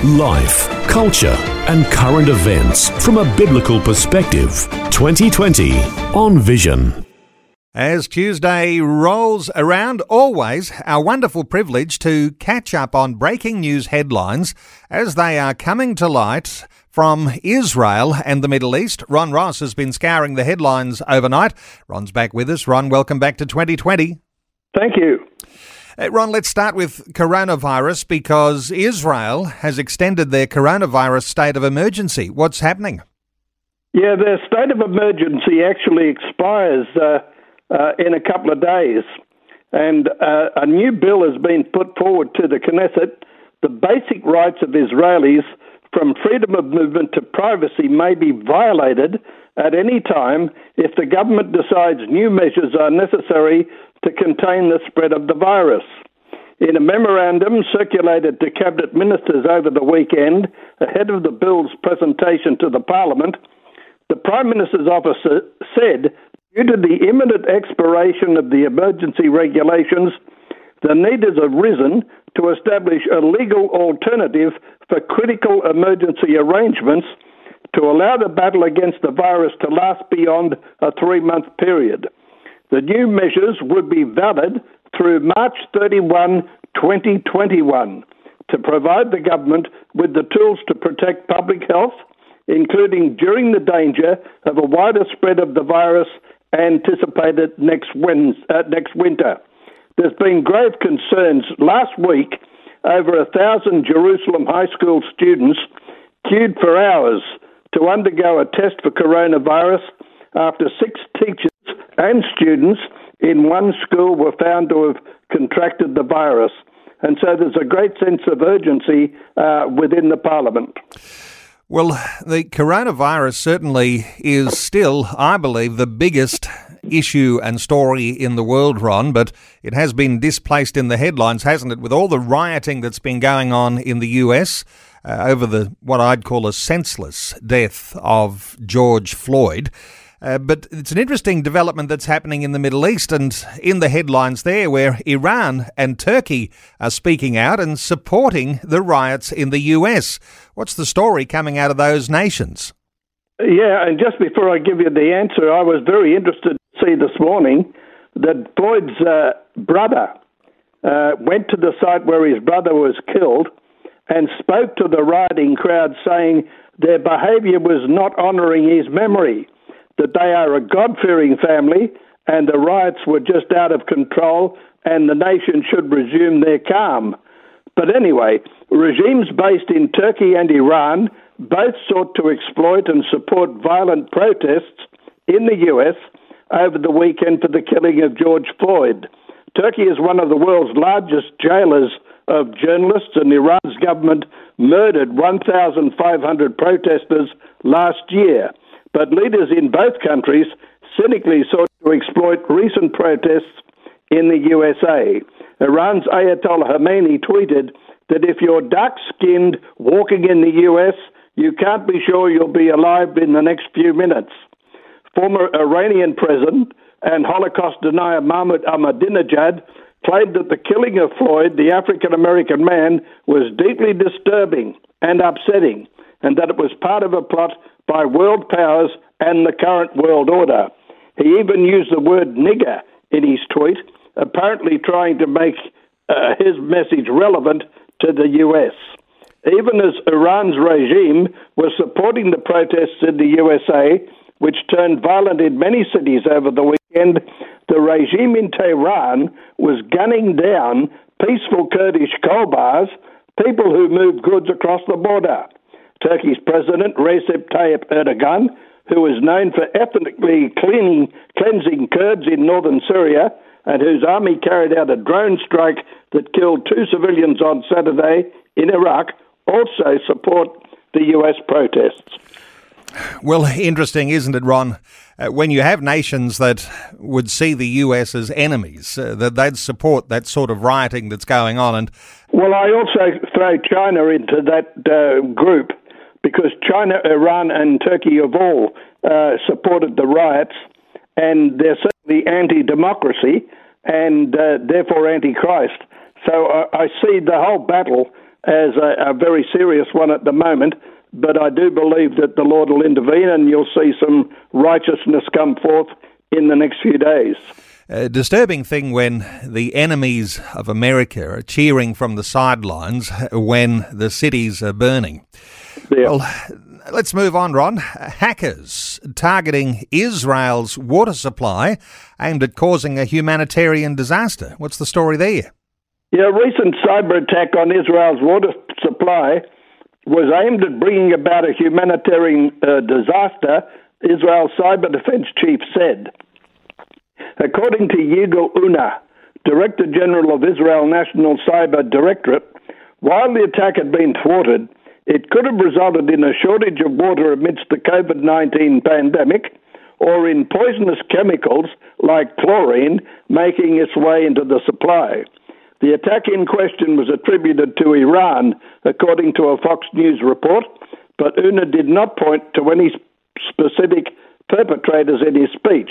Life, culture, and current events from a biblical perspective. 2020 on Vision. As Tuesday rolls around, always our wonderful privilege to catch up on breaking news headlines as they are coming to light from Israel and the Middle East. Ron Ross has been scouring the headlines overnight. Ron's back with us. Ron, welcome back to 2020. Thank you. Ron, let's start with coronavirus because Israel has extended their coronavirus state of emergency. What's happening? Yeah, the state of emergency actually expires uh, uh, in a couple of days, and uh, a new bill has been put forward to the Knesset. The basic rights of Israelis, from freedom of movement to privacy, may be violated at any time if the government decides new measures are necessary to contain the spread of the virus. In a memorandum circulated to cabinet ministers over the weekend ahead of the bill's presentation to the parliament, the Prime Minister's office said due to the imminent expiration of the emergency regulations, the need has arisen to establish a legal alternative for critical emergency arrangements to allow the battle against the virus to last beyond a three month period. The new measures would be valid through March 31, 2021, to provide the government with the tools to protect public health, including during the danger of a wider spread of the virus anticipated next, uh, next winter. There's been grave concerns last week over a thousand Jerusalem high school students queued for hours to undergo a test for coronavirus after six teachers and students in one school were found to have contracted the virus. And so there's a great sense of urgency uh, within the parliament. Well, the coronavirus certainly is still, I believe, the biggest issue and story in the world, Ron, but it has been displaced in the headlines, hasn't it, with all the rioting that's been going on in the US uh, over the what I'd call a senseless death of George Floyd. Uh, but it's an interesting development that's happening in the Middle East and in the headlines there, where Iran and Turkey are speaking out and supporting the riots in the US. What's the story coming out of those nations? Yeah, and just before I give you the answer, I was very interested to see this morning that Floyd's uh, brother uh, went to the site where his brother was killed and spoke to the rioting crowd saying their behaviour was not honouring his memory that they are a God fearing family and the riots were just out of control and the nation should resume their calm. But anyway, regimes based in Turkey and Iran both sought to exploit and support violent protests in the US over the weekend for the killing of George Floyd. Turkey is one of the world's largest jailers of journalists, and Iran's government murdered 1,500 protesters last year. But leaders in both countries cynically sought to exploit recent protests in the USA. Iran's Ayatollah Khamenei tweeted that if you're dark skinned walking in the US, you can't be sure you'll be alive in the next few minutes. Former Iranian president and Holocaust denier Mahmoud Ahmadinejad claimed that the killing of Floyd, the African American man, was deeply disturbing and upsetting, and that it was part of a plot by world powers and the current world order. He even used the word nigger in his tweet, apparently trying to make uh, his message relevant to the US. Even as Iran's regime was supporting the protests in the USA, which turned violent in many cities over the weekend, the regime in Tehran was gunning down peaceful Kurdish kolbars, people who moved goods across the border. Turkey's President Recep Tayyip Erdogan, who is known for ethnically cleaning, cleansing Kurds in northern Syria, and whose army carried out a drone strike that killed two civilians on Saturday in Iraq, also support the US protests. Well, interesting, isn't it, Ron? Uh, when you have nations that would see the US as enemies, uh, that they'd support that sort of rioting that's going on. And well, I also throw China into that uh, group because China, Iran, and Turkey have all uh, supported the riots, and they're certainly anti-democracy and uh, therefore anti-Christ. So I see the whole battle as a, a very serious one at the moment but I do believe that the Lord will intervene and you'll see some righteousness come forth in the next few days. A disturbing thing when the enemies of America are cheering from the sidelines when the cities are burning. Yeah. Well, let's move on, Ron. Hackers targeting Israel's water supply aimed at causing a humanitarian disaster. What's the story there? Yeah, a recent cyber attack on Israel's water supply was aimed at bringing about a humanitarian uh, disaster, Israel's cyber defense chief said. According to Yigal Unna, Director General of Israel National Cyber Directorate, while the attack had been thwarted, it could have resulted in a shortage of water amidst the COVID 19 pandemic or in poisonous chemicals like chlorine making its way into the supply. The attack in question was attributed to Iran, according to a Fox News report, but Unna did not point to any specific perpetrators in his speech.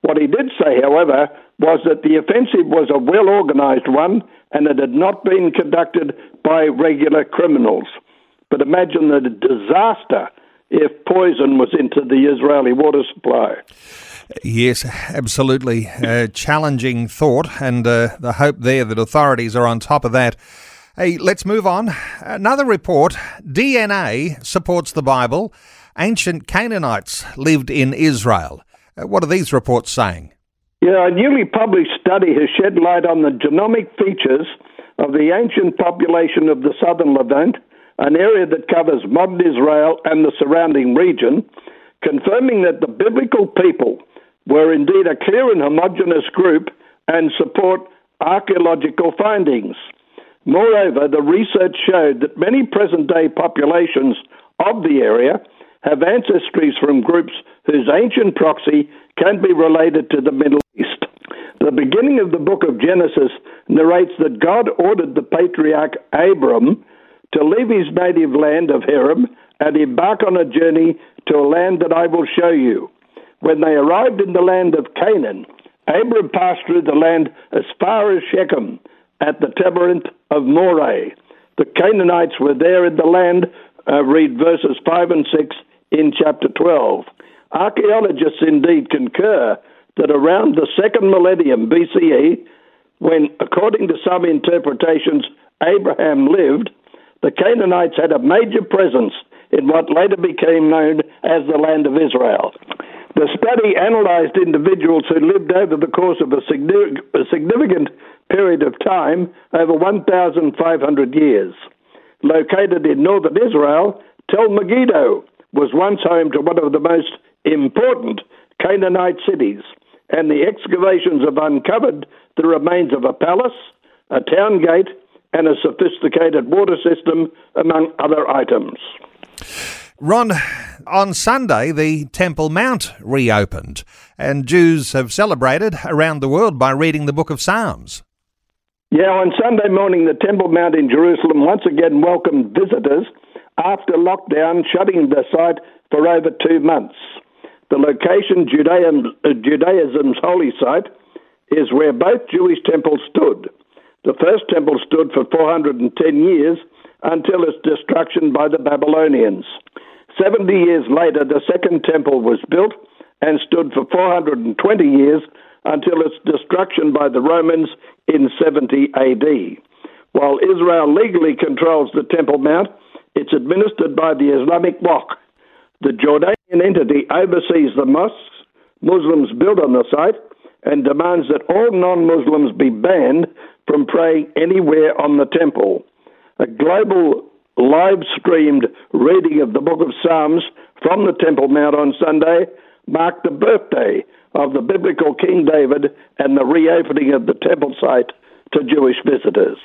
What he did say, however, was that the offensive was a well organized one and it had not been conducted by regular criminals. But imagine the disaster if poison was into the Israeli water supply. Yes, absolutely. Challenging thought, and uh, the hope there that authorities are on top of that. Hey, let's move on. Another report DNA supports the Bible. Ancient Canaanites lived in Israel. Uh, what are these reports saying? Yeah, a newly published study has shed light on the genomic features of the ancient population of the southern Levant, an area that covers modern Israel and the surrounding region, confirming that the biblical people were indeed a clear and homogeneous group and support archaeological findings. Moreover, the research showed that many present day populations of the area have ancestries from groups whose ancient proxy can be related to the Middle East. The beginning of the book of Genesis narrates that God ordered the patriarch Abram to leave his native land of Haran and embark on a journey to a land that I will show you. When they arrived in the land of Canaan, Abram passed through the land as far as Shechem at the terebinth of Moreh. The Canaanites were there in the land. Uh, read verses 5 and 6 in chapter 12. Archaeologists indeed concur that around the second millennium BCE, when, according to some interpretations, Abraham lived, the Canaanites had a major presence in what later became known as the land of Israel. The study analysed individuals who lived over the course of a, significant period of time, over 1,500 years. Located in northern Israel, Tel Megiddo was once home to one of the most important Canaanite cities, and the excavations have uncovered the remains of a palace, a town gate, and a sophisticated water system, among other items. Ron, on Sunday, the Temple Mount reopened, and Jews have celebrated around the world by reading the book of Psalms. Yeah, on Sunday morning, the Temple Mount in Jerusalem once again welcomed visitors after lockdown, shutting the site for over two months. The location, Judaism, uh, Judaism's holy site, is where both Jewish temples stood. The first temple stood for 410 years until its destruction by the Babylonians. Seventy years later, the second temple was built and stood for 420 years until its destruction by the Romans in 70 AD. While Israel legally controls the Temple Mount, it's administered by the Islamic Waqf. The Jordanian entity oversees the mosques Muslims build on the site and demands that all non Muslims be banned from praying anywhere on the temple. A global live streamed reading of the book of Psalms from the Temple Mount on Sunday marked the birthday of the biblical King David and the reopening of the temple site to Jewish visitors.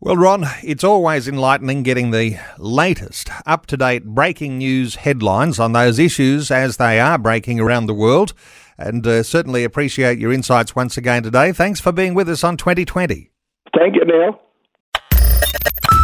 Well, Ron, it's always enlightening getting the latest, up to date breaking news headlines on those issues as they are breaking around the world. And uh, certainly appreciate your insights once again today. Thanks for being with us on 2020. Thank you, Neil.